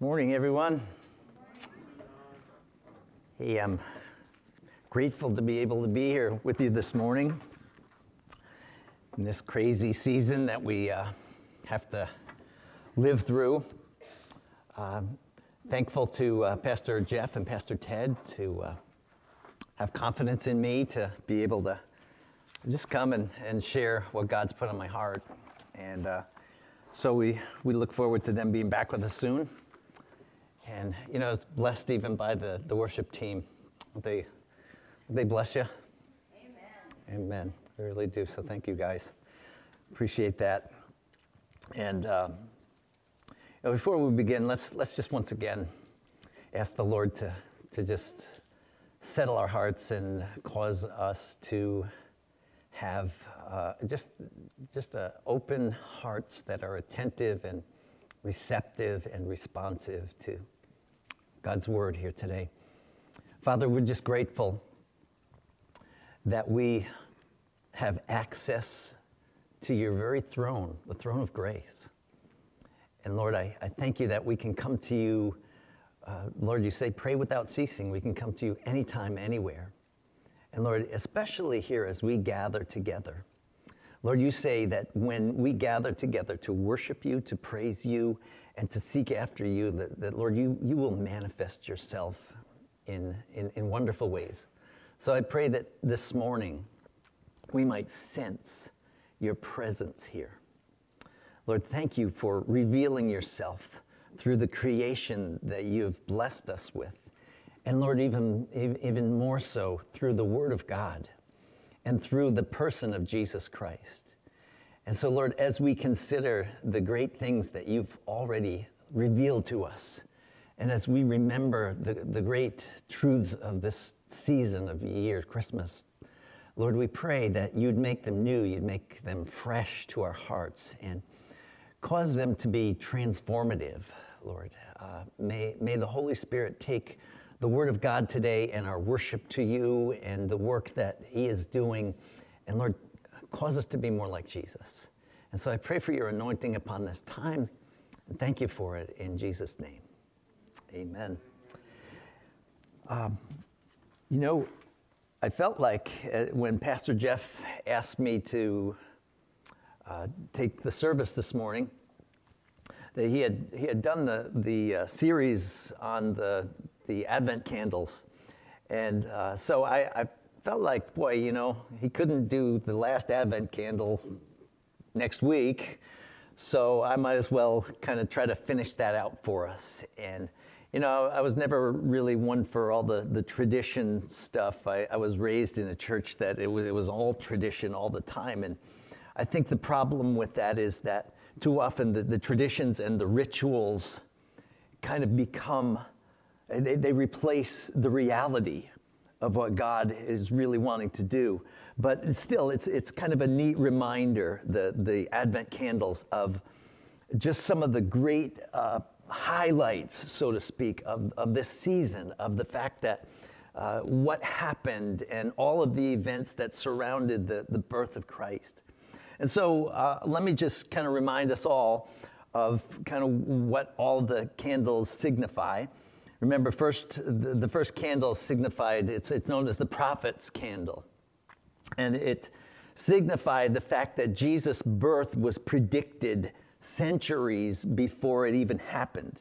Morning, everyone. Hey, I'm grateful to be able to be here with you this morning in this crazy season that we uh, have to live through. Um, thankful to uh, Pastor Jeff and Pastor Ted to uh, have confidence in me to be able to just come and, and share what God's put on my heart. And uh, so we, we look forward to them being back with us soon. And, you know, I was blessed even by the, the worship team. They, they bless you. Amen. Amen. I really do. So thank you guys. Appreciate that. And um, you know, before we begin, let's, let's just once again ask the Lord to, to just settle our hearts and cause us to have uh, just, just uh, open hearts that are attentive and receptive and responsive to God's word here today. Father, we're just grateful that we have access to your very throne, the throne of grace. And Lord, I, I thank you that we can come to you. Uh, Lord, you say, pray without ceasing. We can come to you anytime, anywhere. And Lord, especially here as we gather together. Lord, you say that when we gather together to worship you, to praise you, and to seek after you, that, that Lord, you, you will manifest yourself in, in, in wonderful ways. So I pray that this morning we might sense your presence here. Lord, thank you for revealing yourself through the creation that you've blessed us with. And Lord, even, even more so through the Word of God and through the person of Jesus Christ. And so, Lord, as we consider the great things that you've already revealed to us, and as we remember the, the great truths of this season of year, Christmas, Lord, we pray that you'd make them new, you'd make them fresh to our hearts, and cause them to be transformative, Lord. Uh, may, may the Holy Spirit take the Word of God today and our worship to you and the work that He is doing, and Lord, cause us to be more like Jesus. And so I pray for your anointing upon this time. And thank you for it in Jesus' name. Amen. Um, you know, I felt like uh, when Pastor Jeff asked me to uh, take the service this morning, that he had, he had done the, the uh, series on the, the Advent candles. And uh, so I, I felt like, boy, you know, he couldn't do the last Advent candle next week. So I might as well kind of try to finish that out for us. And, you know, I was never really one for all the, the tradition stuff. I, I was raised in a church that it was, it was all tradition all the time. And I think the problem with that is that too often the, the traditions and the rituals kind of become, they, they replace the reality of what God is really wanting to do. But still, it's, it's kind of a neat reminder, the, the Advent candles, of just some of the great uh, highlights, so to speak, of, of this season, of the fact that uh, what happened and all of the events that surrounded the, the birth of Christ. And so uh, let me just kind of remind us all of kind of what all the candles signify. Remember, first, the, first candle signified, it's, it's known as the prophet's candle. And it signified the fact that Jesus' birth was predicted centuries before it even happened.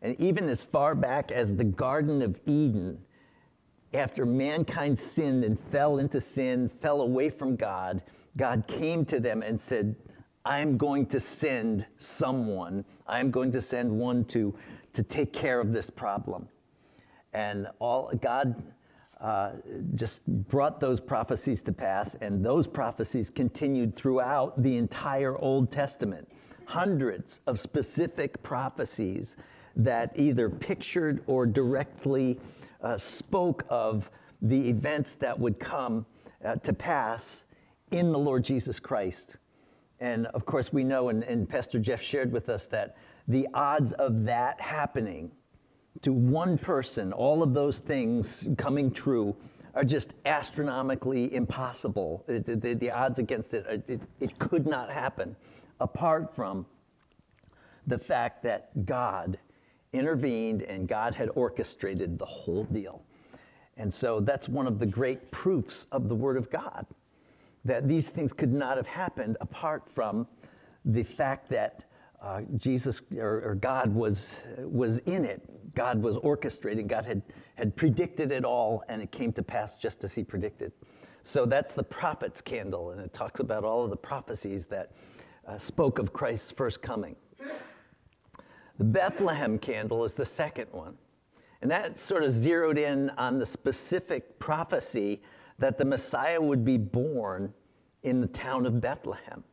And even as far back as the Garden of Eden, after mankind sinned and fell into sin, fell away from God, God came to them and said, I'm going to send someone. I'm going to send one to to take care of this problem. And all God uh, just brought those prophecies to pass, and those prophecies continued throughout the entire Old Testament. Hundreds of specific prophecies that either pictured or directly uh, spoke of the events that would come uh, to pass in the Lord Jesus Christ. And of course, we know, and, and Pastor Jeff shared with us, that the odds of that happening to one person, all of those things coming true, are just astronomically impossible. The, the, odds against it, it, it could not happen apart from the fact that God intervened and God had orchestrated the whole deal. And so that's one of the great proofs of the Word of God that these things could not have happened apart from the fact that uh, Jesus or, or, God was, was in it. God was orchestrating. God had, had predicted it all, and it came to pass just as He predicted. So that's the prophet's candle, and it talks about all of the prophecies that uh, spoke of Christ's first coming. The Bethlehem candle is the second one. And that sort of zeroed in on the specific prophecy that the Messiah would be born in the town of Bethlehem.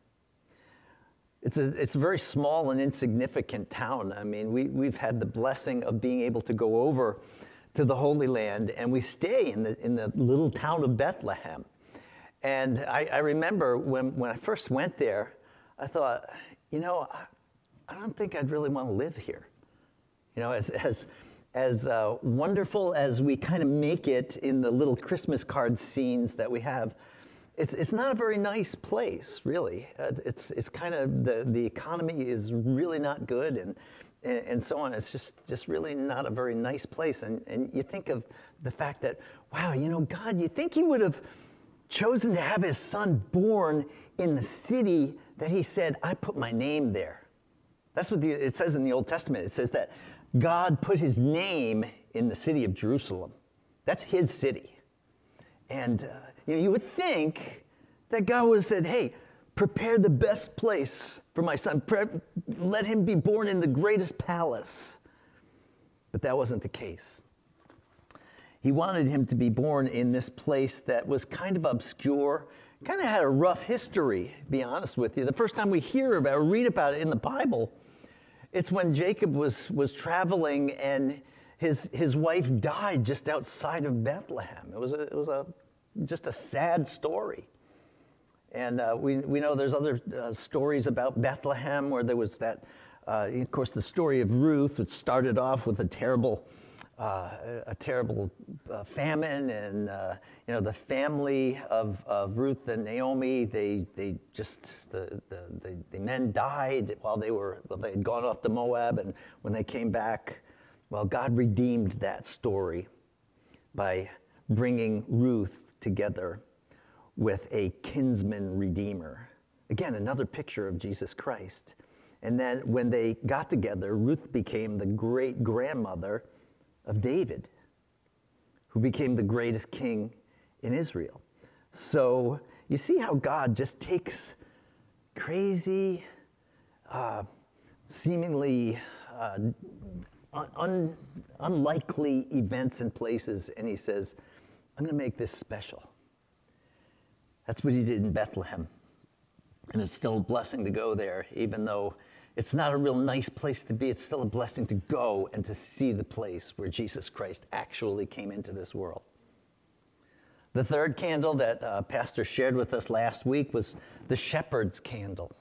It's a, it's a very small and insignificant town. I mean, we, we've had the blessing of being able to go over to the Holy Land, and we stay in the, in the little town of Bethlehem. And I, I remember when, when I first went there, I thought, you know, I, I don't think I'd really want to live here. You know, as, as, as uh, wonderful as we kind of make it in the little Christmas card scenes that we have, it's, it's not a very nice place, really. Uh, it's, it's kind of, the, the economy is really not good and, and, and, so on. It's just, just really not a very nice place. And, and you think of the fact that, wow, you know, God, you think He would have chosen to have His Son born in the city that He said, I put my name there. That's what the, it says in the Old Testament. It says that God put His name in the city of Jerusalem. That's His city. And uh, you, know, you would think that God would have said, hey, prepare the best place for my son. Pre- let him be born in the greatest palace. But that wasn't the case. He wanted him to be born in this place that was kind of obscure, kind of had a rough history, be honest with you. The first time we hear about or read about it in the Bible, it's when Jacob was, was traveling and his, his wife died just outside of Bethlehem. It was, a, it was a, just a sad story. And uh, we, we know there's other uh, stories about Bethlehem where there was that, uh, of course, the story of Ruth, which started off with a terrible, uh, a terrible uh, famine. And, uh, you know, the family of, of Ruth and Naomi, they, they just, the, the, the, the men died while they were, well, they had gone off to Moab. And when they came back, well, God redeemed that story by bringing Ruth together with a kinsman redeemer. Again, another picture of Jesus Christ. And then when they got together, Ruth became the great grandmother of David, who became the greatest king in Israel. So you see how God just takes crazy, uh, seemingly uh, un, unlikely events and places, and he says, I'm going to make this special. That's what he did in Bethlehem. And it's still a blessing to go there, even though it's not a real nice place to be. It's still a blessing to go and to see the place where Jesus Christ actually came into this world. The third candle that uh, Pastor shared with us last week was the shepherd's candle.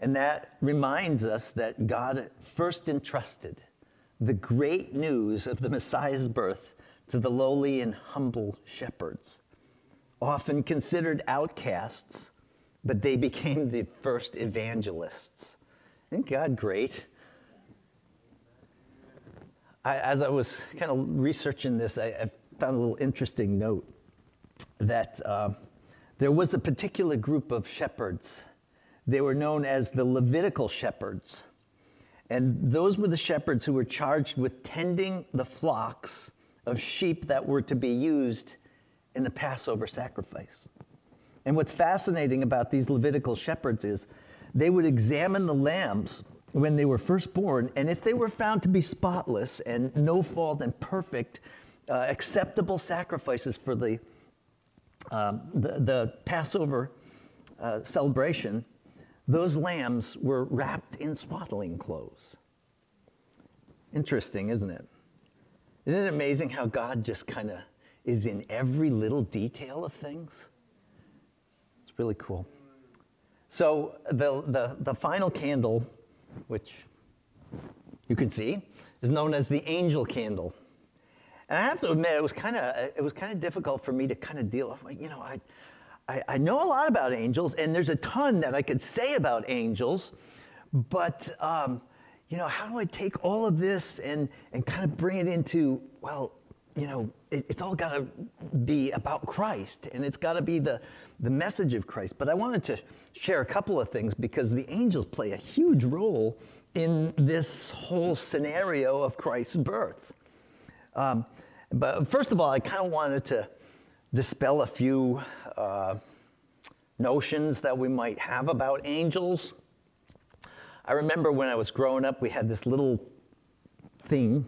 And that reminds us that God first entrusted the great news of the Messiah's birth to the lowly and humble shepherds, often considered outcasts, but they became the first evangelists. Isn't God great? I, as I was kind of researching this, I, I, found a little interesting note that uh, there was a particular group of shepherds. They were known as the Levitical shepherds. And those were the shepherds who were charged with tending the flocks of sheep that were to be used in the Passover sacrifice. And what's fascinating about these Levitical shepherds is they would examine the lambs when they were first born, and if they were found to be spotless and no fault and perfect, uh, acceptable sacrifices for the, um, the, the, Passover uh, celebration, those lambs were wrapped in swaddling clothes. Interesting, isn't it? Isn't it amazing how God just kind of is in every little detail of things? It's really cool. So, the, the, the final candle, which you can see, is known as the angel candle. And I have to admit, it was kind of it was kind of difficult for me to kind of deal with. You know, I I, I know a lot about angels, and there's a ton that I could say about angels, but um, you know, how do I take all of this and, and kind of bring it into, well, you know, it, it's all got to be about Christ and it's got to be the, the message of Christ. But I wanted to share a couple of things because the angels play a huge role in this whole scenario of Christ's birth. Um, but first of all, I kind of wanted to dispel a few uh, notions that we might have about angels. I remember when I was growing up, we had this little thing.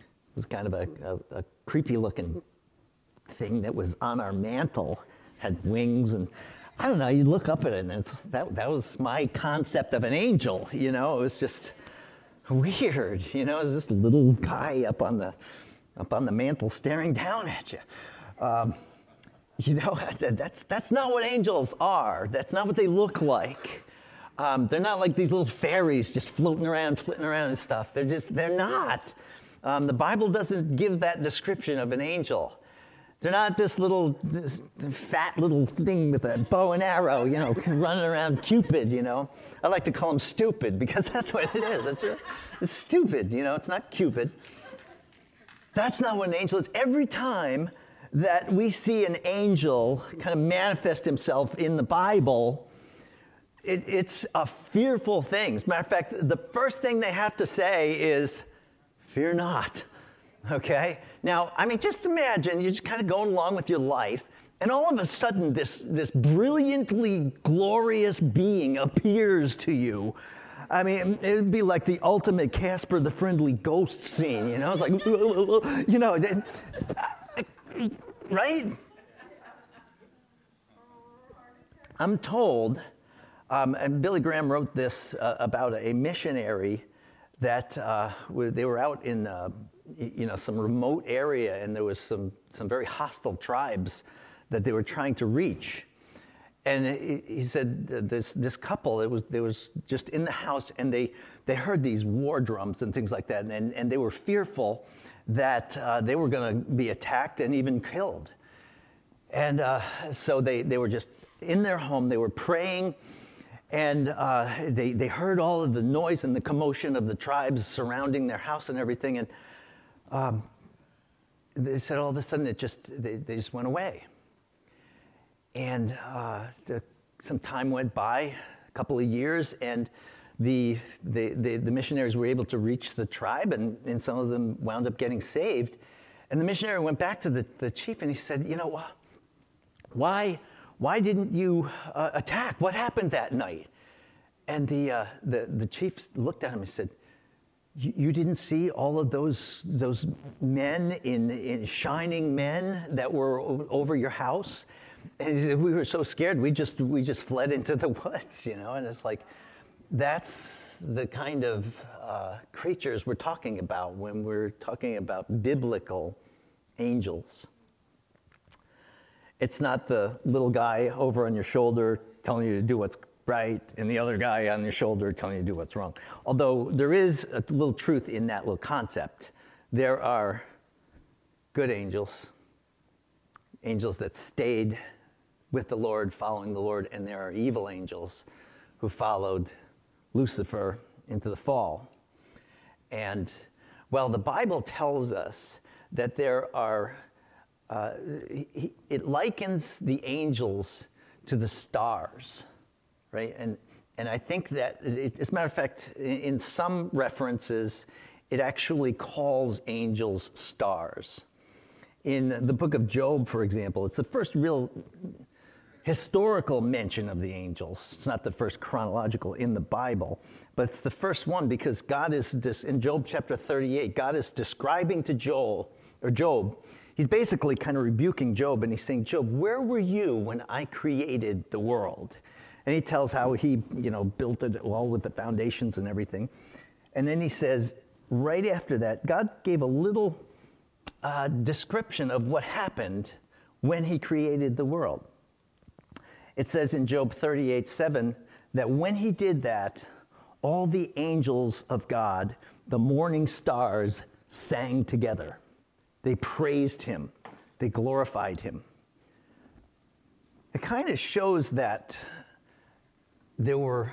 It was kind of a, a, a creepy looking thing that was on our mantle, had wings, and I don't know, you look up at it, and that, that was my concept of an angel, you know, it was just weird, you know, it was this little guy up on the, up on the mantle staring down at you. Um, you know, that's, that's not what angels are. That's not what they look like. Um, they're not like these little fairies just floating around, flitting around and stuff. They're just, they're not. Um, the Bible doesn't give that description of an angel. They're not this little fat little thing with a bow and arrow, you know, running around Cupid, you know. I like to call them stupid because that's what it is. It's, it's stupid, you know, it's not Cupid. That's not what an angel is. Every time that we see an angel kind of manifest himself in the Bible, it, it's a fearful thing. As matter of fact, the first thing they have to say is, Fear not. Okay? Now, I mean, just imagine you're just kind of going along with your life, and all of a sudden, this, this brilliantly glorious being appears to you. I mean, it would be like the ultimate Casper the Friendly Ghost scene, you know? It's like, you know, right? I'm told, um, and Billy Graham wrote this uh, about a missionary that uh, they were out in uh, you know some remote area, and there was some some very hostile tribes that they were trying to reach. And he said this this couple it was they was just in the house, and they they heard these war drums and things like that, and and they were fearful that uh, they were going to be attacked and even killed. And uh, so they, they were just in their home, they were praying, and uh, they, they heard all of the noise and the commotion of the tribes surrounding their house and everything. And um, they said all of a sudden it just, they, they just went away. And uh, the, some time went by, a couple of years, and the, the, the, the, missionaries were able to reach the tribe, and, and some of them wound up getting saved. And the missionary went back to the, the chief and he said, You know, why, why didn't you uh, attack? What happened that night? And the, uh, the, the chief looked at him and said, you didn't see all of those, those men in, in shining men that were over your house? And we were so scared, we just, we just fled into the woods, you know? And it's like, that's the kind of uh, creatures we're talking about when we're talking about biblical angels. It's not the little guy over on your shoulder telling you to do what's right and the other guy on your shoulder telling you to do what's wrong. Although there is a little truth in that little concept. There are good angels, angels that stayed with the Lord, following the Lord, and there are evil angels who followed Lucifer into the fall. And well, the Bible tells us that there are, uh, he, it likens the angels to the stars, right? And, and I think that, it, as a matter of fact, in some references, it actually calls angels stars. In the book of Job, for example, it's the first real historical mention of the angels. It's not the first chronological in the Bible, but it's the first one because God is in Job chapter 38, God is describing to Joel or Job. He's basically kind of rebuking Job and he's saying, Job, where were you when I created the world? And he tells how he, you know, built it all with the foundations and everything. And then he says, right after that, God gave a little uh, description of what happened when he created the world. It says in Job 38 7 that when he did that, all the angels of God, the morning stars, sang together. They praised him, they glorified him. It kind of shows that there were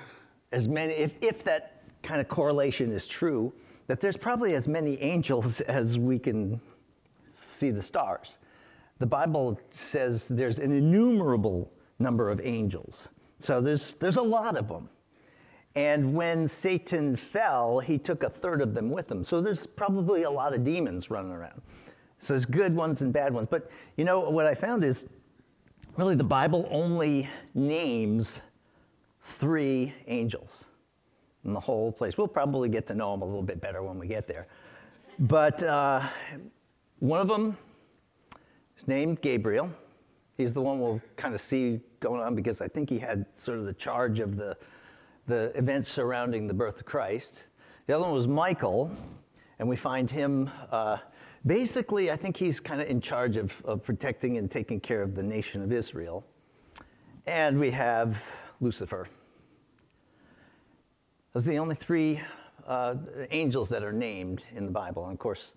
as many, if, if that kind of correlation is true, that there's probably as many angels as we can see the stars. The Bible says there's an innumerable number of angels. So there's, there's a lot of them. And when Satan fell, he took a third of them with him. So there's probably a lot of demons running around. So there's good ones and bad ones. But you know, what I found is really the Bible only names three angels in the whole place. We'll probably get to know them a little bit better when we get there. But uh, one of them is named Gabriel. He's the one we'll kind of see going on because I think he had sort of the charge of the, the events surrounding the birth of Christ. The other one was Michael, and we find him uh, basically, I think he's kind of in charge of, of protecting and taking care of the nation of Israel. And we have Lucifer. Those are the only three uh, angels that are named in the Bible. And of course,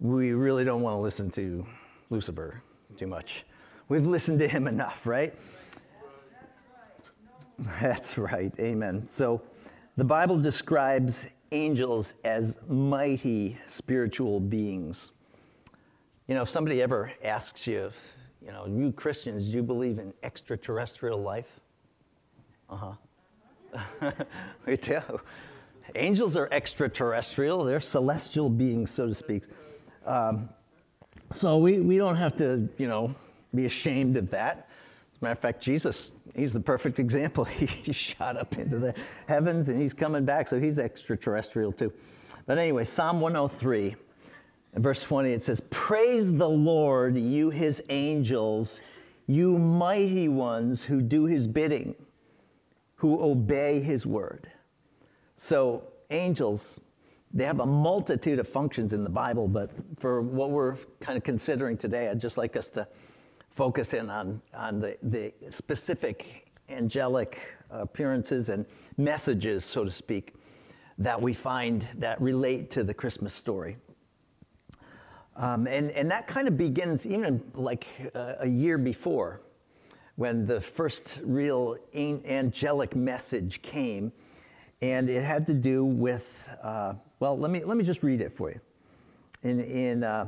we really don't want to listen to Lucifer too much. We've listened to him enough, right? That's right. Amen. So the Bible describes angels as mighty spiritual beings. You know, if somebody ever asks you, you know, you Christians, do you believe in extraterrestrial life? Uh huh. we do. Angels are extraterrestrial, they're celestial beings, so to speak. Um, so we, we don't have to, you know, be ashamed of that. As a matter of fact, Jesus, he's the perfect example. He shot up into the heavens and he's coming back, so he's extraterrestrial too. But anyway, Psalm 103, verse 20, it says, Praise the Lord, you his angels, you mighty ones who do his bidding, who obey his word. So, angels, they have a multitude of functions in the Bible, but for what we're kind of considering today, I'd just like us to focus in on, on the, the specific angelic appearances and messages, so to speak, that we find that relate to the Christmas story. Um, and, and that kind of begins even like uh, a year before when the first real angelic message came. And it had to do with, uh, well, let me, let me just read it for you. In, in uh,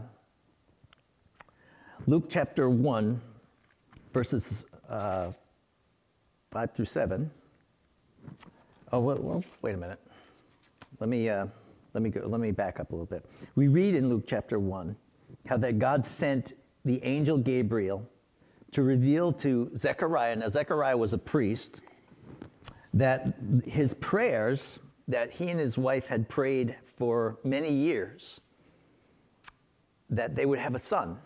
Luke chapter 1, verses uh, 5 through 7. Oh, well, well, wait a minute. Let me, uh, let, me go, let me back up a little bit. We read in Luke chapter 1 how that God sent the angel Gabriel to reveal to Zechariah, now Zechariah was a priest, that his prayers that he and his wife had prayed for many years, that they would have a son.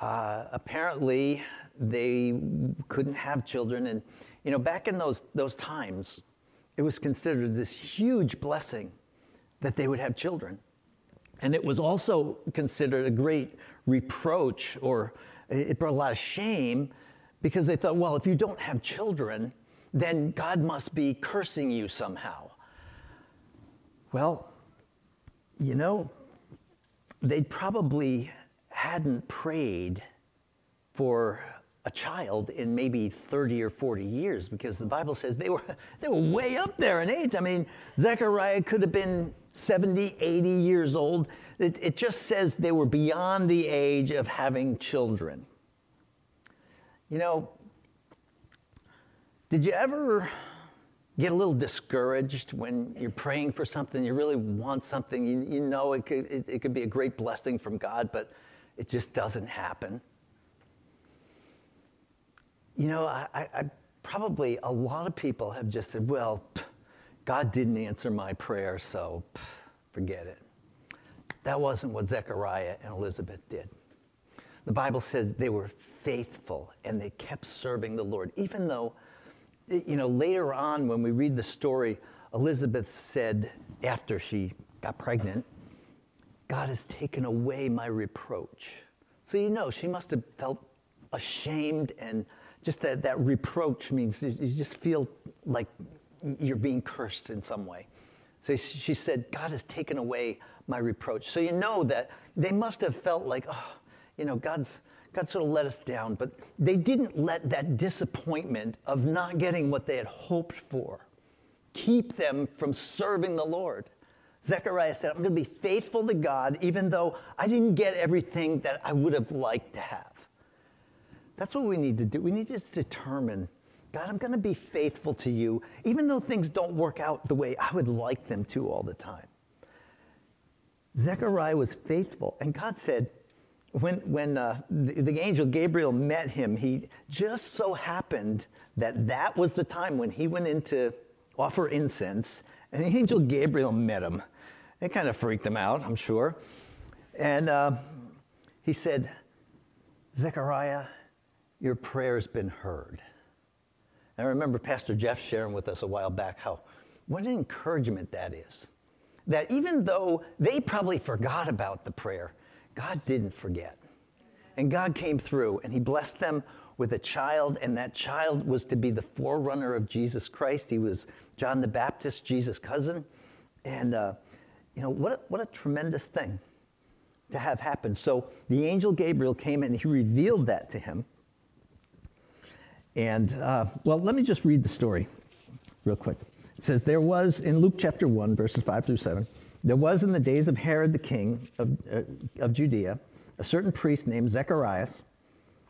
Uh, apparently, they couldn't have children. And, you know, back in those, those times, it was considered this huge blessing that they would have children. And it was also considered a great reproach, or it brought a lot of shame because they thought, well, if you don't have children, then God must be cursing you somehow. Well, you know, they probably hadn't prayed for a child in maybe 30 or 40 years because the Bible says they were, they were way up there in age. I mean, Zechariah could have been 70, 80 years old. It, it just says they were beyond the age of having children. You know, did you ever get a little discouraged when you're praying for something, you really want something, you, you know it could, it, it could be a great blessing from God, but it just doesn't happen. You know, I, I, probably a lot of people have just said, well, God didn't answer my prayer, so forget it. That wasn't what Zechariah and Elizabeth did. The Bible says they were faithful and they kept serving the Lord, even though, you know, later on when we read the story, Elizabeth said after she got pregnant, God has taken away my reproach. So you know, she must have felt ashamed and just that, that reproach means you just feel like you're being cursed in some way. So she said, God has taken away my reproach. So you know that they must have felt like, oh, you know, God's, God sort of let us down, but they didn't let that disappointment of not getting what they had hoped for keep them from serving the Lord. Zechariah said, I'm going to be faithful to God even though I didn't get everything that I would have liked to have. That's what we need to do. We need to determine God, I'm going to be faithful to you, even though things don't work out the way I would like them to all the time. Zechariah was faithful, and God said, when, when uh, the, the, angel Gabriel met him, he just so happened that that was the time when he went in to offer incense, and the angel Gabriel met him. It kind of freaked him out, I'm sure. And uh, he said, Zechariah, your prayer's been heard. I remember Pastor Jeff sharing with us a while back how what an encouragement that is. That even though they probably forgot about the prayer, God didn't forget. And God came through and He blessed them with a child, and that child was to be the forerunner of Jesus Christ. He was John the Baptist, Jesus' cousin. And, uh, you know, what a, what a tremendous thing to have happen. So the angel Gabriel came and he revealed that to him. And, uh, well, let me just read the story real quick. It says, There was, in Luke chapter 1, verses 5 through 7, there was in the days of Herod the king of, uh, of Judea a certain priest named Zacharias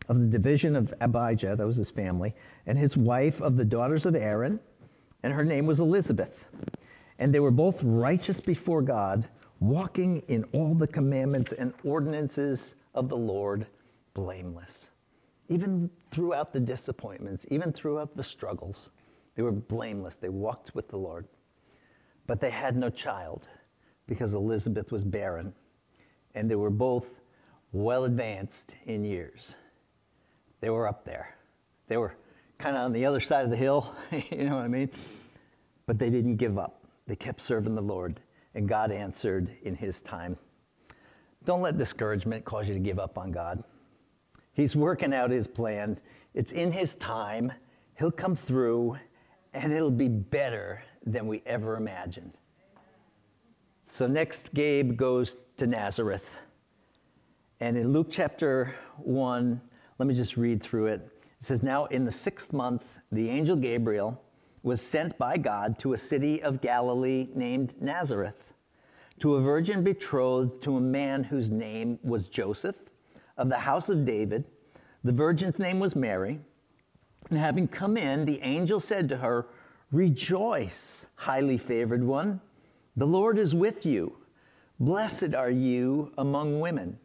of the division of Abijah, that was his family, and his wife of the daughters of Aaron, and her name was Elizabeth. And they were both righteous before God, walking in all the commandments and ordinances of the Lord blameless even throughout the disappointments, even throughout the struggles, they were blameless. They walked with the Lord. But they had no child because Elizabeth was barren, and they were both well advanced in years. They were up there. They were kind of on the other side of the hill, you know what I mean? But they didn't give up. They kept serving the Lord, and God answered in His time. Don't let discouragement cause you to give up on God. He's working out his plan. It's in his time. He'll come through, and it'll be better than we ever imagined. So, next, Gabe goes to Nazareth. And in Luke chapter 1, let me just read through it. It says, Now in the sixth month, the angel Gabriel was sent by God to a city of Galilee named Nazareth, to a virgin betrothed to a man whose name was Joseph of the house of David. The virgin's name was Mary. And having come in, the angel said to her, Rejoice, highly favored one. The Lord is with you. Blessed are you among women.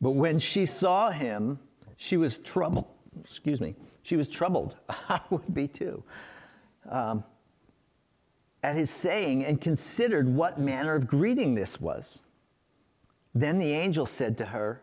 But when she saw him, she was troubled. Excuse me. She was troubled. I would be too. Um, at his saying and considered what manner of greeting this was. Then the angel said to her,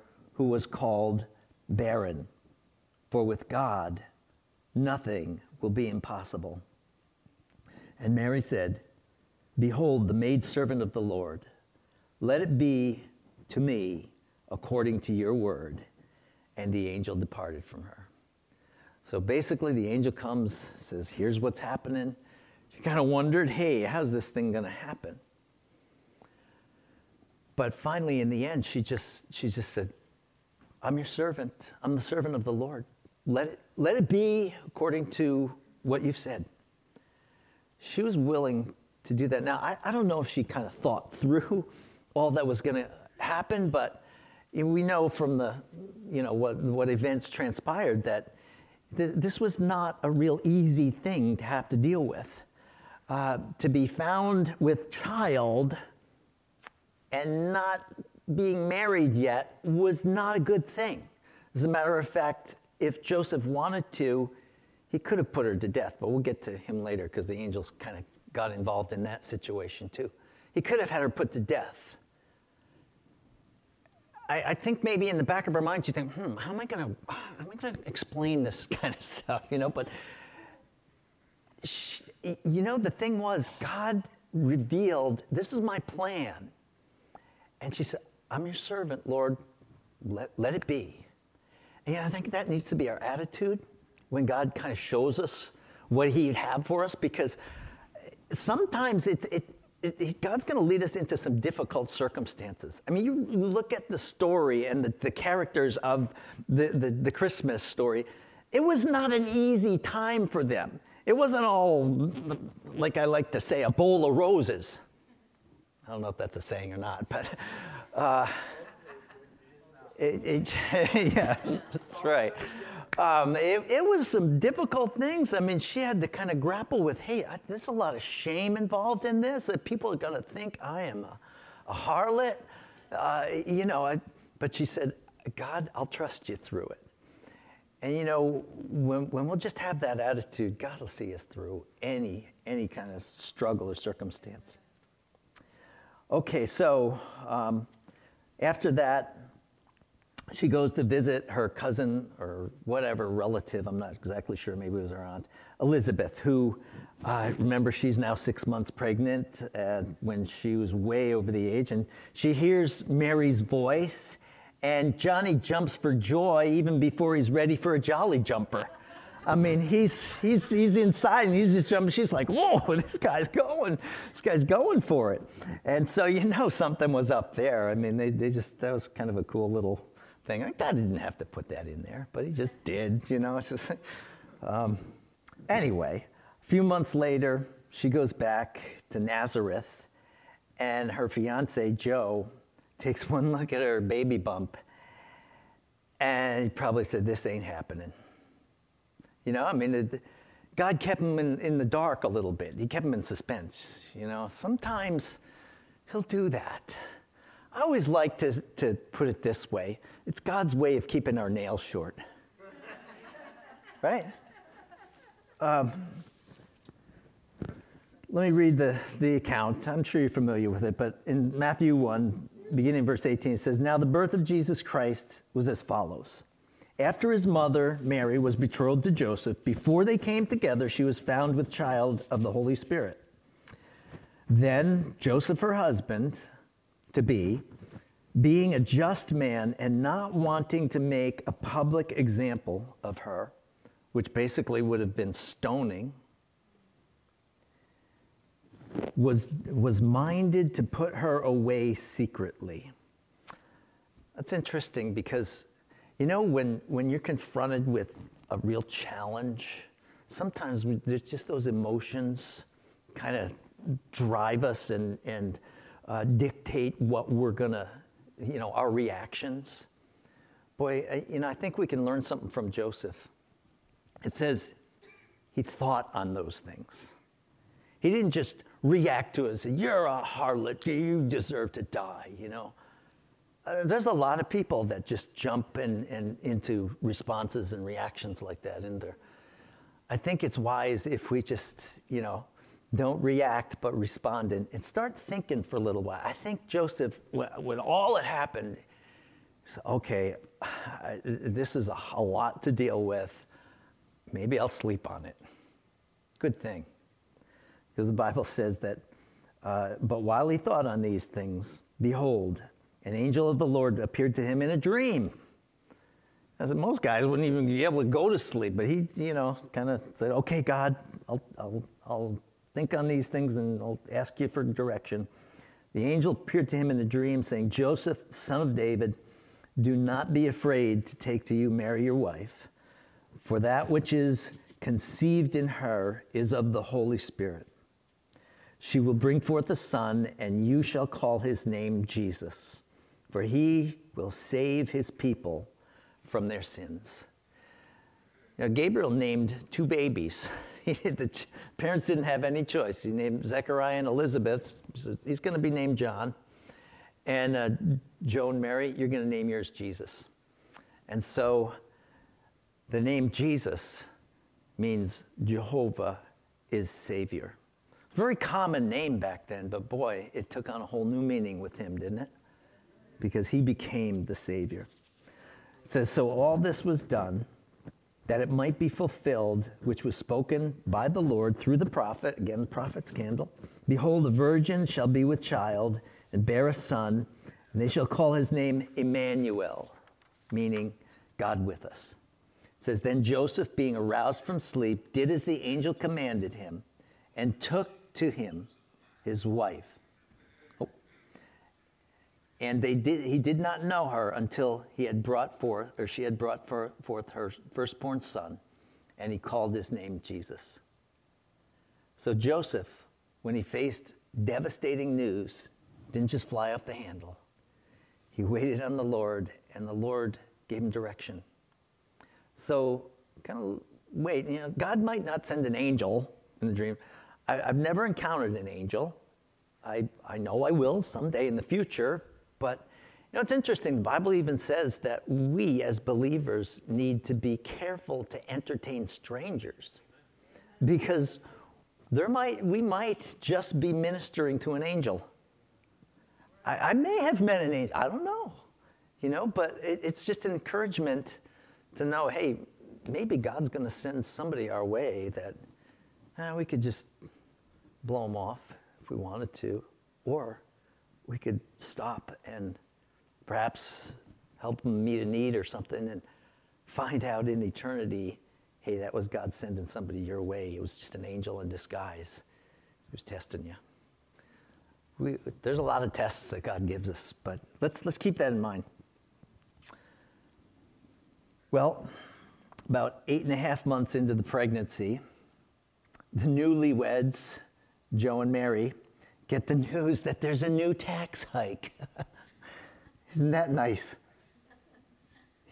who was called barren. For with God, nothing will be impossible. And Mary said, Behold, the maidservant of the Lord. Let it be to me according to your word. And the angel departed from her. So basically, the angel comes, says, Here's what's happening. She kind of wondered, Hey, how's this thing going to happen? But finally, in the end, she just, she just said, I'm your servant. I'm the servant of the Lord. Let it, let it be according to what you've said. She was willing to do that. Now, I, I don't know if she kind of thought through all that was going to happen, but we know from the, you know, what, what events transpired that th- this was not a real easy thing to have to deal with. uh, to be found with child and not being married yet was not a good thing. As a matter of fact, if Joseph wanted to, he could have put her to death, but we'll get to him later because the angels kind of got involved in that situation too. He could have had her put to death. I, I think maybe in the back of her mind, she think, hmm, how am I going to, am I going to explain this kind of stuff, you know? But she, you know, the thing was, God revealed, this is my plan. And she said, I'm your servant, Lord. Let, let it be. And I think that needs to be our attitude when God kind of shows us what He'd have for us because sometimes it, it, it God's going to lead us into some difficult circumstances. I mean, you look at the story and the, the characters of the, the, the Christmas story, it was not an easy time for them. It wasn't all, like I like to say, a bowl of roses. I don't know if that's a saying or not, but uh, it, it, yeah, that's right. Um, it, it, was some difficult things. I mean, she had to kind of grapple with, hey, I, there's a lot of shame involved in this. That people are going to think I am a, a harlot. Uh, you know, I, but she said, God, I'll trust you through it. And you know, when, when we'll just have that attitude, God will see us through any, any kind of struggle or circumstance. Okay, so um, after that, she goes to visit her cousin or whatever relative, I'm not exactly sure, maybe it was her aunt, Elizabeth, who, uh, remember, she's now six months pregnant uh, when she was way over the age, and she hears Mary's voice and Johnny jumps for joy even before he's ready for a jolly jumper. I mean, he's, he's, he's inside and he's just jumping. She's like, whoa, this guy's going. This guy's going for it. And so, you know, something was up there. I mean, they, they just, that was kind of a cool little thing. God didn't have to put that in there, but he just did, you know. It's just, um, anyway, a few months later, she goes back to Nazareth and her fiance, Joe, takes one look at her baby bump and he probably said, This ain't happening. You know, I mean, it, God kept him in, in the dark a little bit. He kept him in suspense. You know, sometimes he'll do that. I always like to, to put it this way it's God's way of keeping our nails short. right? Um, let me read the, the account. I'm sure you're familiar with it, but in Matthew 1, beginning verse 18, it says, Now the birth of Jesus Christ was as follows. After his mother, Mary, was betrothed to Joseph, before they came together, she was found with child of the Holy Spirit. Then Joseph, her husband, to be, being a just man and not wanting to make a public example of her, which basically would have been stoning, was, was minded to put her away secretly. That's interesting because, you know, when, when you're confronted with a real challenge, sometimes we, there's just those emotions kind of drive us and, and uh, dictate what we're going to, you know, our reactions. Boy, I, you know, I think we can learn something from Joseph. It says he thought on those things. He didn't just react to it and say, You're a harlot, you deserve to die, you know. Uh, there's a lot of people that just jump in, in, into responses and reactions like that. And I think it's wise if we just, you know, don't react but respond and, and start thinking for a little while. I think Joseph, when, when all had happened, said, okay, I, this is a, a lot to deal with. Maybe I'll sleep on it. Good thing because the Bible says that, uh, but while he thought on these things, behold, an angel of the Lord appeared to him in a dream. I said, most guys wouldn't even be able to go to sleep, but he, you know, kind of said, okay, God, I'll, I'll, I'll think on these things and I'll ask you for direction. The angel appeared to him in a dream, saying, Joseph, son of David, do not be afraid to take to you Mary, your wife, for that which is conceived in her is of the Holy Spirit. She will bring forth a son, and you shall call his name Jesus, for he will save his people from their sins. Now, Gabriel named two babies the parents didn't have any choice. He named Zechariah and Elizabeth. He's going to be named John. And uh, Joe and Mary, you're going to name yours Jesus. And so the name Jesus means Jehovah is Savior. Very common name back then, but boy, it took on a whole new meaning with him, didn't it? Because he became the Savior. It says, So all this was done that it might be fulfilled, which was spoken by the Lord through the prophet, again, the prophet's candle. Behold, the virgin shall be with child and bear a son, and they shall call his name Emmanuel, meaning God with us. It says, Then Joseph, being aroused from sleep, did as the angel commanded him, and took to him his wife. And they did, he did not know her until he had brought forth, or she had brought forth her firstborn son, and he called his name Jesus. So Joseph, when he faced devastating news, didn't just fly off the handle. He waited on the Lord, and the Lord gave him direction. So, kind of wait, you know, God might not send an angel in the dream. I, have never encountered an angel. I, I know I will someday in the future, but you know, it's interesting. The Bible even says that we as believers need to be careful to entertain strangers because there might, we might just be ministering to an angel. I, I may have met an angel, I don't know, you know, but it, it's just an encouragement to know hey, maybe God's going to send somebody our way that eh, we could just blow them off if we wanted to, or we could stop and perhaps help them meet a need or something and find out in eternity hey, that was God sending somebody your way. It was just an angel in disguise who was testing you. We, there's a lot of tests that God gives us, but let's, let's keep that in mind. Well, about eight and a half months into the pregnancy, the newlyweds, Joe and Mary, get the news that there's a new tax hike. Isn't that nice?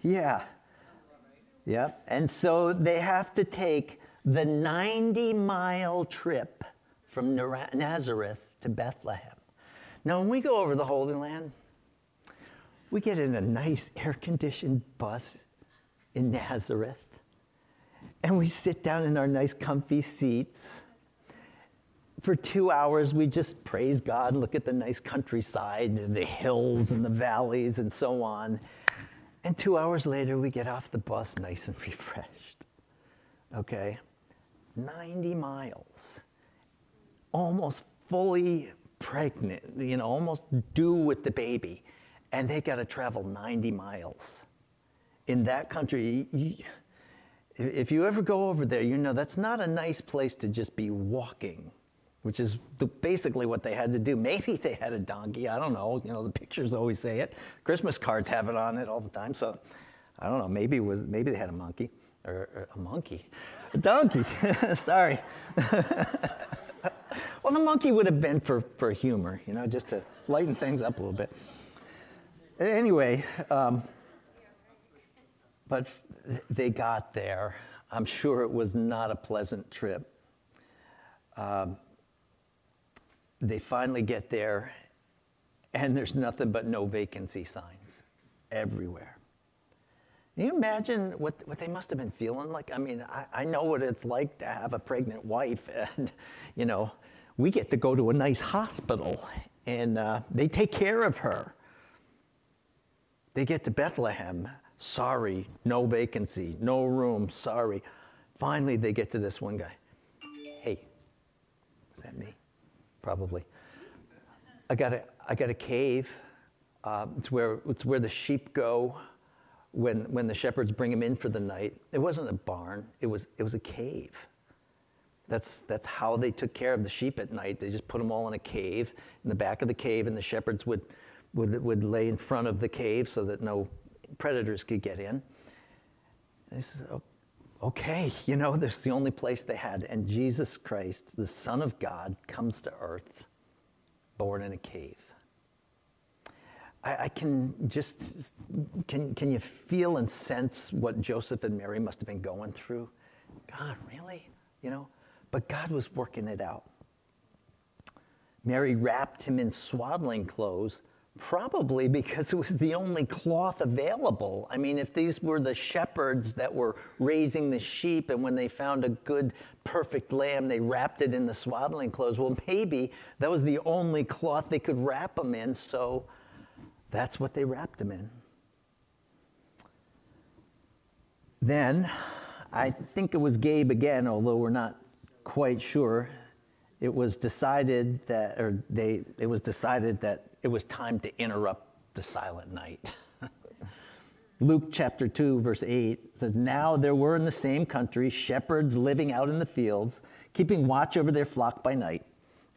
Yeah. Yep. And so they have to take the 90 mile trip from Nazareth to Bethlehem. Now, when we go over the Holy Land, we get in a nice air conditioned bus in Nazareth, and we sit down in our nice, comfy seats. For two hours, we just praise God, look at the nice countryside and the hills and the valleys and so on. And two hours later, we get off the bus nice and refreshed. Okay? 90 miles. Almost fully pregnant, you know, almost due with the baby. And they got to travel 90 miles in that country, you, if you ever go over there, you know that's not a nice place to just be walking, which is the, basically what they had to do. Maybe they had a donkey. I don't know. You know, the pictures always say it. Christmas cards have it on it all the time. So I don't know. Maybe was maybe they had a monkey or, or a monkey, a donkey. Sorry. well, the monkey would have been for for humor, you know, just to lighten things up a little bit. Anyway. Um, but they got there. I'm sure it was not a pleasant trip. Um, they finally get there, and there's nothing but no vacancy signs everywhere. Can you imagine what, what they must have been feeling like? I mean, I, I know what it's like to have a pregnant wife, and, you know, we get to go to a nice hospital, and uh, they take care of her. They get to Bethlehem Sorry, no vacancy, no room, sorry. Finally, they get to this one guy. Hey, is that me? Probably. I got a, I got a cave. Uh, it's, where, it's where the sheep go when, when the shepherds bring them in for the night. It wasn't a barn, it was, it was a cave. That's, that's how they took care of the sheep at night. They just put them all in a cave, in the back of the cave, and the shepherds would, would, would lay in front of the cave so that no predators could get in. And he says, okay, you know, this is the only place they had. And Jesus Christ, the Son of God, comes to earth, born in a cave. I, I, can just, can, can you feel and sense what Joseph and Mary must have been going through? God, really? You know, but God was working it out. Mary wrapped him in swaddling clothes, probably because it was the only cloth available. I mean, if these were the shepherds that were raising the sheep, and when they found a good, perfect lamb, they wrapped it in the swaddling clothes, well, maybe that was the only cloth they could wrap them in, so that's what they wrapped them in. Then, I think it was Gabe again, although we're not quite sure. It was decided that, or they, it was decided that it was time to interrupt the silent night. Luke chapter 2, verse 8 says, Now there were in the same country shepherds living out in the fields, keeping watch over their flock by night.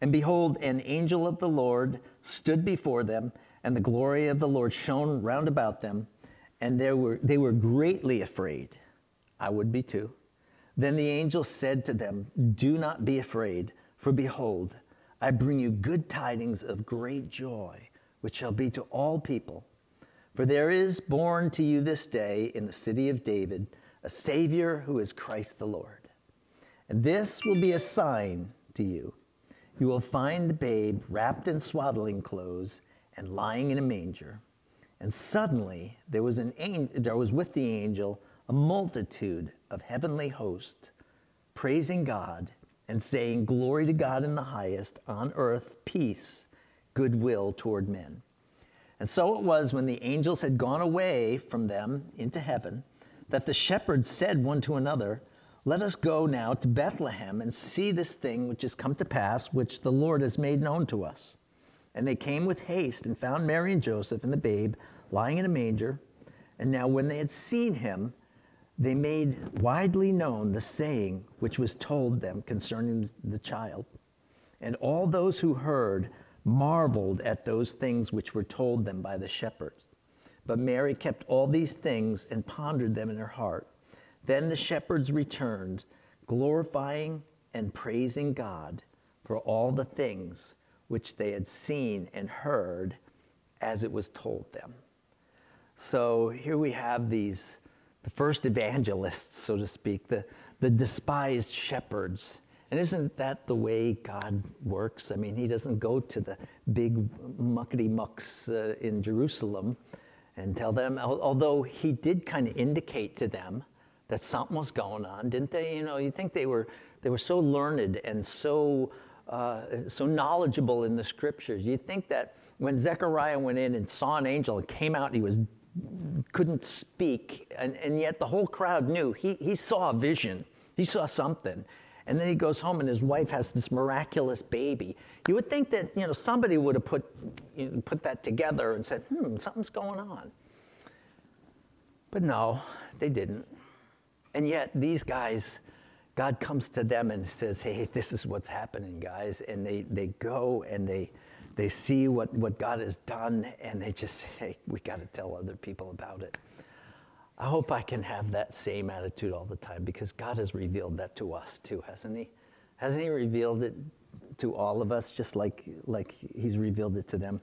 And behold, an angel of the Lord stood before them, and the glory of the Lord shone round about them, and they were, they were greatly afraid. I would be too. Then the angel said to them, Do not be afraid, for behold, I bring you good tidings of great joy, which shall be to all people. For there is born to you this day in the city of David a Savior who is Christ the Lord. And this will be a sign to you. You will find the babe wrapped in swaddling clothes and lying in a manger. And suddenly there was an there was with the angel a multitude of heavenly hosts praising God and saying, Glory to God in the highest, on earth, peace, goodwill toward men. And so it was when the angels had gone away from them into heaven that the shepherds said one to another, Let us go now to Bethlehem and see this thing which has come to pass, which the Lord has made known to us. And they came with haste and found Mary and Joseph and the babe lying in a manger. And now, when they had seen him, they made widely known the saying which was told them concerning the child. And all those who heard marveled at those things which were told them by the shepherds. But Mary kept all these things and pondered them in her heart. Then the shepherds returned, glorifying and praising God for all the things which they had seen and heard as it was told them. So here we have these, the first evangelists, so to speak, the, the despised shepherds. And isn't that the way God works? I mean, He doesn't go to the big muckety mucks uh, in Jerusalem and tell them, although He did kind of indicate to them that something was going on, didn't they? You know, you think they were, they were so learned and so, uh, so knowledgeable in the scriptures. You think that when Zechariah went in and saw an angel and came out he was couldn't speak, and, and yet the whole crowd knew he, he saw a vision, he saw something. And then he goes home and his wife has this miraculous baby. You would think that you know somebody would have put, you know, put that together and said, hmm, something's going on. But no, they didn't. And yet these guys, God comes to them and says, hey, this is what's happening, guys. And they, they go and they, they see what, what God has done and they just say, hey, we got to tell other people about it. I hope I can have that same attitude all the time because God has revealed that to us too, hasn't He? Hasn't He revealed it to all of us just like, like He's revealed it to them?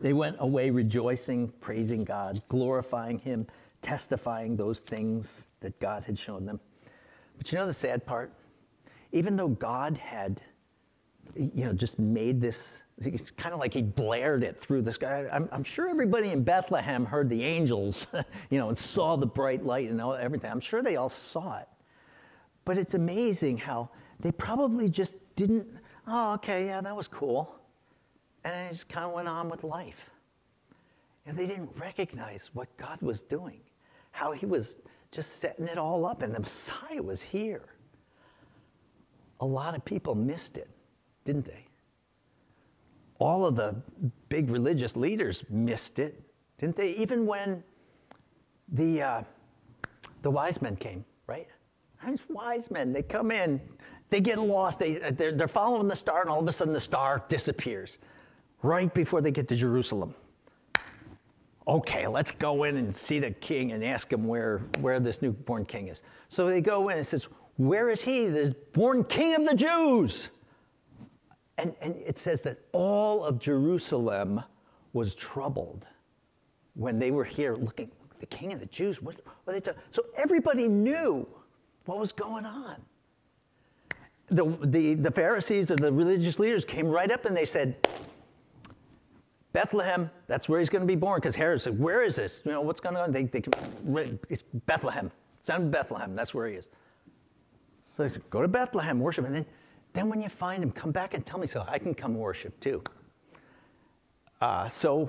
They went away rejoicing, praising God, glorifying Him, testifying those things that God had shown them. But you know the sad part? Even though God had, you know, just made this it's kind of like he blared it through the sky. I'm, I'm, sure everybody in Bethlehem heard the angels, you know, and saw the bright light and everything. I'm sure they all saw it. But it's amazing how they probably just didn't, oh, okay, yeah, that was cool. And they just kind of went on with life. And they didn't recognize what God was doing, how he was just setting it all up, and the Messiah was here. A lot of people missed it, didn't they? All of the big religious leaders missed it, didn't they? Even when the, uh, the wise men came, right? These wise men, they come in, they get lost, they, they're, they're following the star, and all of a sudden the star disappears right before they get to Jerusalem. Okay, let's go in and see the king and ask him where, where this newborn king is. So they go in and says, Where is he, the born king of the Jews? And, and it says that all of Jerusalem was troubled when they were here looking, the king of the Jews, what, what they So everybody knew what was going on. the, the, the Pharisees or the religious leaders came right up and they said, Bethlehem, that's where he's going to be born. Because Herod said, Where is this? You know, what's going on? They, they, it's Bethlehem. Send Bethlehem. That's where he is. So go to Bethlehem, worship. And then, then when you find him, come back and tell me so I can come worship too. Uh, so,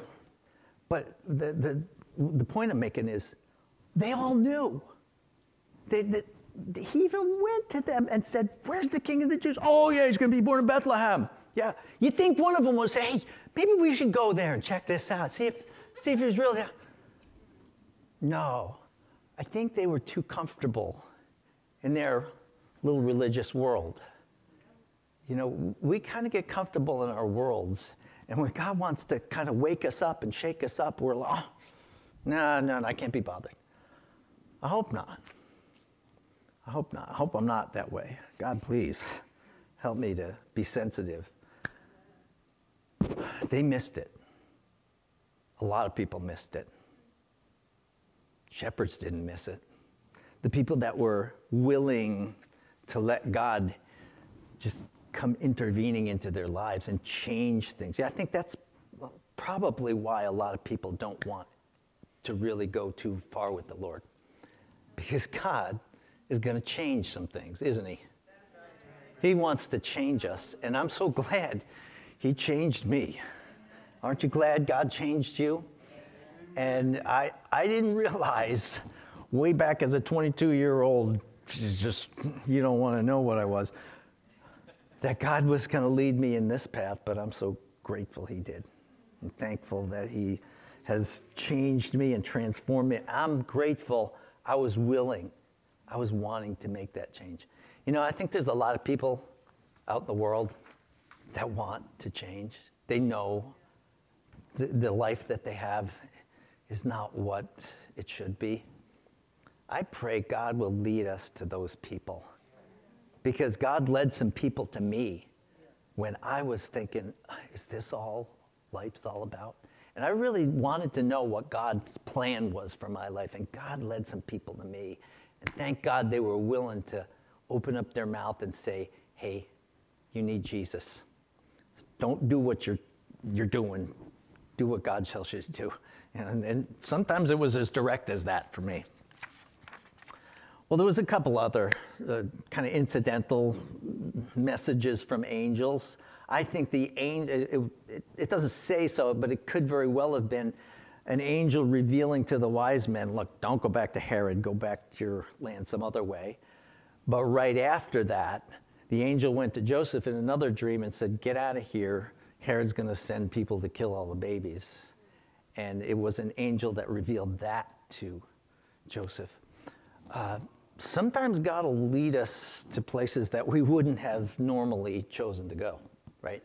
but the, the, the point I'm making is they all knew. They, they, he even went to them and said, Where's the king of the Jews? Oh, yeah, he's going to be born in Bethlehem. Yeah. You think one of them would say, Hey, maybe we should go there and check this out, see if, see if he's really. No. I think they were too comfortable in their little religious world. You know, we kind of get comfortable in our worlds, and when God wants to kind of wake us up and shake us up, we're like, oh, no, no, no, I can't be bothered. I hope not. I hope not. I hope I'm not that way. God, please help me to be sensitive. They missed it. A lot of people missed it. Shepherds didn't miss it. The people that were willing to let God just come intervening into their lives and change things. Yeah, I think that's probably why a lot of people don't want to really go too far with the Lord. Because God is going to change some things, isn't He? He wants to change us, and I'm so glad He changed me. Aren't you glad God changed you? And I, I didn't realize way back as a 22 year old, just, you don't want to know what I was, that God was going to lead me in this path, but I'm so grateful He did. I'm thankful that He has changed me and transformed me. I'm grateful I was willing I was wanting to make that change. You know, I think there's a lot of people out in the world that want to change. They know the, the life that they have is not what it should be. I pray God will lead us to those people because God led some people to me when I was thinking, is this all life's all about? And I really wanted to know what God's plan was for my life. And God led some people to me. And thank God they were willing to open up their mouth and say, hey, you need Jesus. Don't do what you're, you're doing. Do what God tells you to do. And, and sometimes it was as direct as that for me. Well, there was a couple other uh, kind of incidental messages from angels. I think the angel, it, it, it, doesn't say so, but it could very well have been an angel revealing to the wise men, look, don't go back to Herod, go back to your land some other way. But right after that, the angel went to Joseph in another dream and said, Get out of here. Herod's going to send people to kill all the babies. And it was an angel that revealed that to Joseph. Uh, sometimes God will lead us to places that we wouldn't have normally chosen to go, right?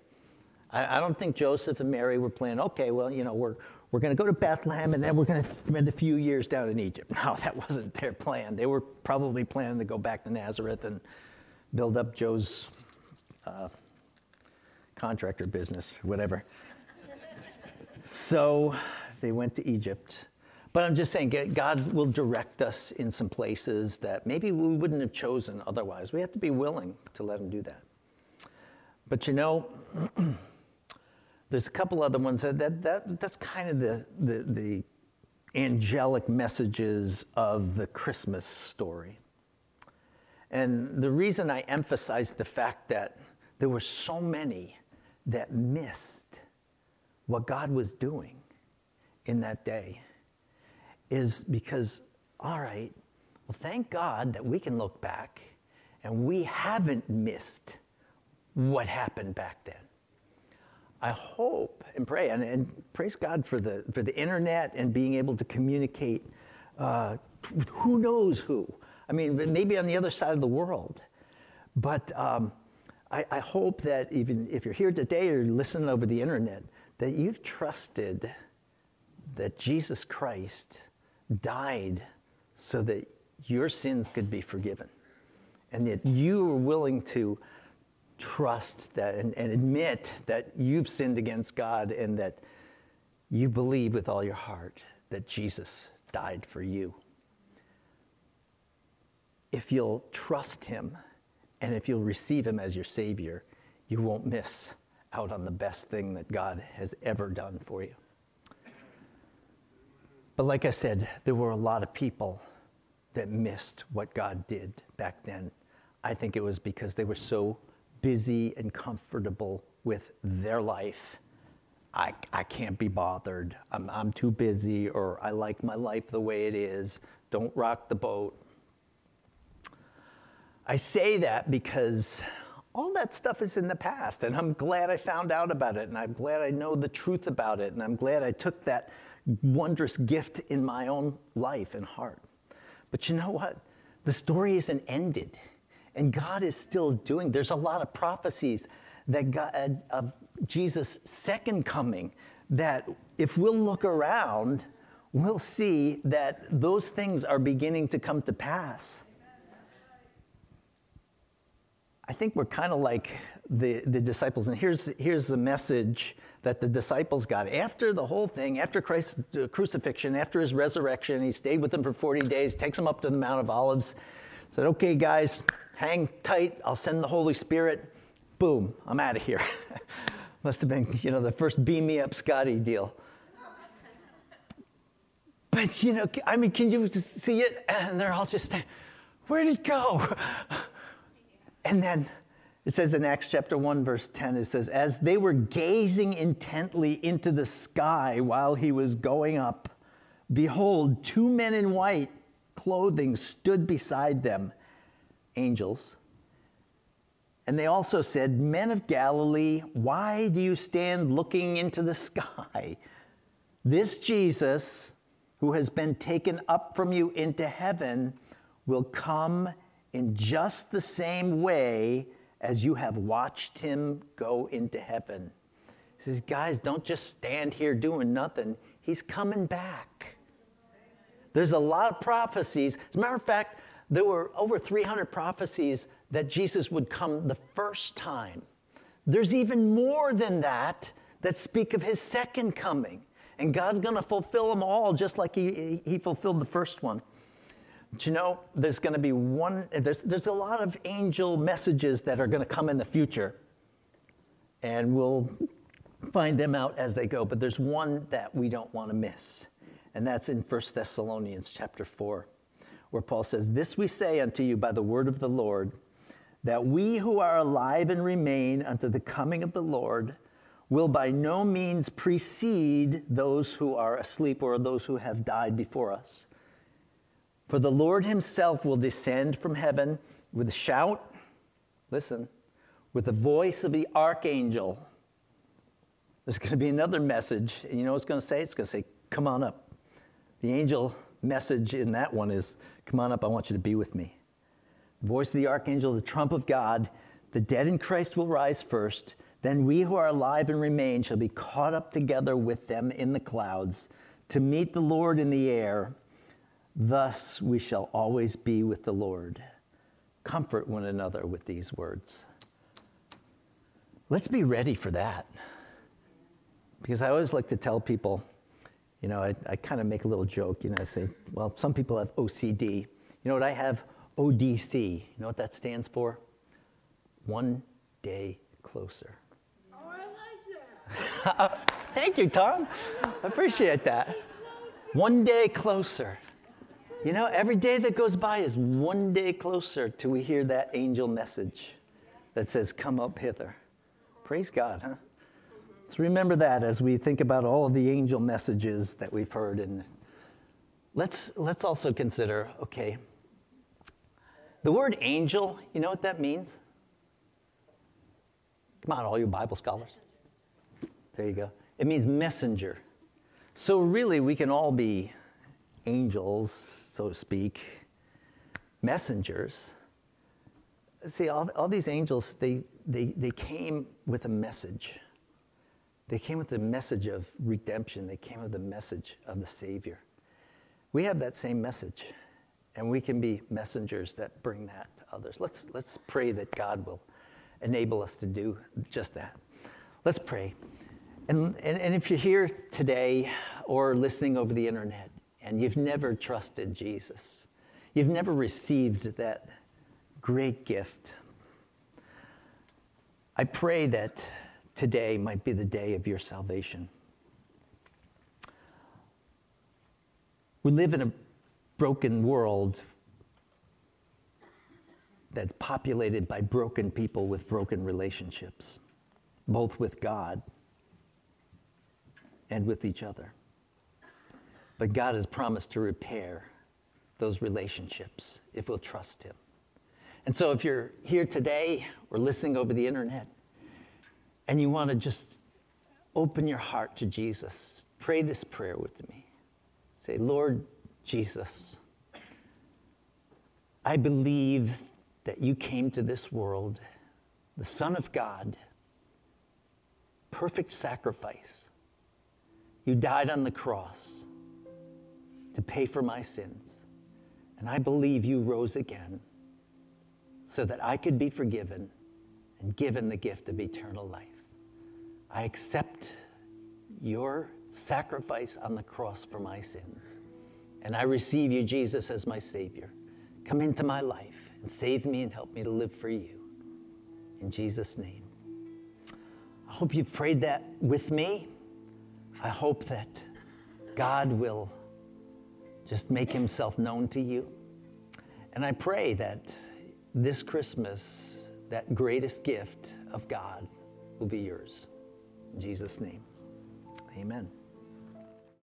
I, I don't think Joseph and Mary were planning, okay, well, you know, we're, we're going to go to Bethlehem and then we're going to spend a few years down in Egypt. No, that wasn't their plan. They were probably planning to go back to Nazareth and build up Joe's uh, contractor business, whatever. so they went to Egypt. But I'm just saying, God will direct us in some places that maybe we wouldn't have chosen otherwise. We have to be willing to let Him do that. But you know, There's a couple other ones that, that, that that's kind of the, the, the angelic messages of the Christmas story. And the reason I emphasize the fact that there were so many that missed what God was doing in that day is because, all right, well, thank God that we can look back and we haven't missed what happened back then. I hope and pray, and, and, praise God for the, for the internet and being able to communicate uh, who knows who. I mean, maybe on the other side of the world. But um, I, I hope that even if you're here today or listening over the internet, that you've trusted that Jesus Christ died so that your sins could be forgiven. And that you are willing to trust that and, and admit that you've sinned against God and that you believe with all your heart that Jesus died for you. If you'll trust him And if you'll receive him as your Savior, you won't miss out on the best thing that God has ever done for you. But like I said, there were a lot of people that missed what God did back then. I think it was because they were so busy and comfortable with their life. I, I can't be bothered. I'm, I'm too busy, or I like my life the way it is. Don't rock the boat. I say that because all that stuff is in the past, and I'm glad I found out about it, and I'm glad I know the truth about it, and I'm glad I took that wondrous gift in my own life and heart. But you know what? The story isn't ended, and God is still doing. There's a lot of prophecies that God, uh, of Jesus' second coming that if we'll look around, we'll see that those things are beginning to come to pass. I think we're kind of like the, the disciples. And here's, here's the message that the disciples got. After the whole thing, after Christ's uh, crucifixion, after his resurrection, he stayed with them for 40 days, takes them up to the Mount of Olives, said, Okay, guys, hang tight. I'll send the Holy Spirit. Boom, I'm out of here. Must have been, you know, the first beam me up Scotty deal. But, you know, I mean, can you see it? And they're all just, where'd he go? And then it says in Acts chapter 1, verse 10, it says, As they were gazing intently into the sky while he was going up, behold, two men in white clothing stood beside them, angels. And they also said, Men of Galilee, why do you stand looking into the sky? This Jesus, who has been taken up from you into heaven, will come in just the same way as you have watched him go into heaven. He says, Guys, don't just stand here doing nothing. He's coming back. There's a lot of prophecies. As a matter of fact, there were over 300 prophecies that Jesus would come the first time. There's even more than that that speak of his second coming. And God's going to fulfill them all just like he, he fulfilled the first one. Do you know there's going to be one, there's, there's a lot of angel messages that are going to come in the future. And we'll find them out as they go. But there's one that we don't want to miss. And that's in 1 Thessalonians chapter 4, where Paul says, This we say unto you by the word of the Lord, that we who are alive and remain unto the coming of the Lord will by no means precede those who are asleep or those who have died before us. For the Lord himself will descend from heaven with a shout, listen, with the voice of the archangel. There's going to be another message, and you know what it's going to say? It's going to say, Come on up. The angel message in that one is, Come on up, I want you to be with me. The voice of the archangel, the trump of God, the dead in Christ will rise first. Then we who are alive and remain shall be caught up together with them in the clouds to meet the Lord in the air. Thus we shall always be with the Lord. Comfort one another with these words. Let's be ready for that. Because I always like to tell people, you know, I, I kind of make a little joke, you know, I say, well, some people have OCD. You know what I have? ODC. You know what that stands for? One day closer. Oh, I like that. Thank you, Tom. I appreciate that. One day closer. You know, every day that goes by is one day closer till we hear that angel message that says, Come up hither. Praise God, huh? So remember that as we think about all of the angel messages that we've heard. And let's, let's also consider okay, the word angel, you know what that means? Come on, all you Bible scholars. There you go. It means messenger. So really, we can all be angels so to speak, messengers. See, all, all these angels, they, they, they came with a message. They came with the message of redemption. They came with the message of the Savior. We have that same message, and we can be messengers that bring that to others. Let's, let's pray that God will enable us to do just that. Let's pray. And, and, and if you're here today or listening over the internet, and you've never trusted Jesus, you've never received that great gift I pray that today might be the day of your salvation. We live in a broken world that's populated by broken people with broken relationships, both with God and with each other. But God has promised to repair those relationships if we'll trust Him. And so if you're here today or listening over the internet and you want to just open your heart to Jesus, pray this prayer with me. Say, Lord Jesus, I believe that you came to this world, the Son of God, perfect sacrifice. You died on the cross to pay for my sins. And I believe you rose again so that I could be forgiven and given the gift of eternal life. I accept your sacrifice on the cross for my sins. And I receive you, Jesus, as my Savior. Come into my life and save me and help me to live for you. In Jesus' name. I hope you've prayed that with me. I hope that God will just make himself known to you. And I pray that this Christmas, that greatest gift of God will be yours. In Jesus' name, amen.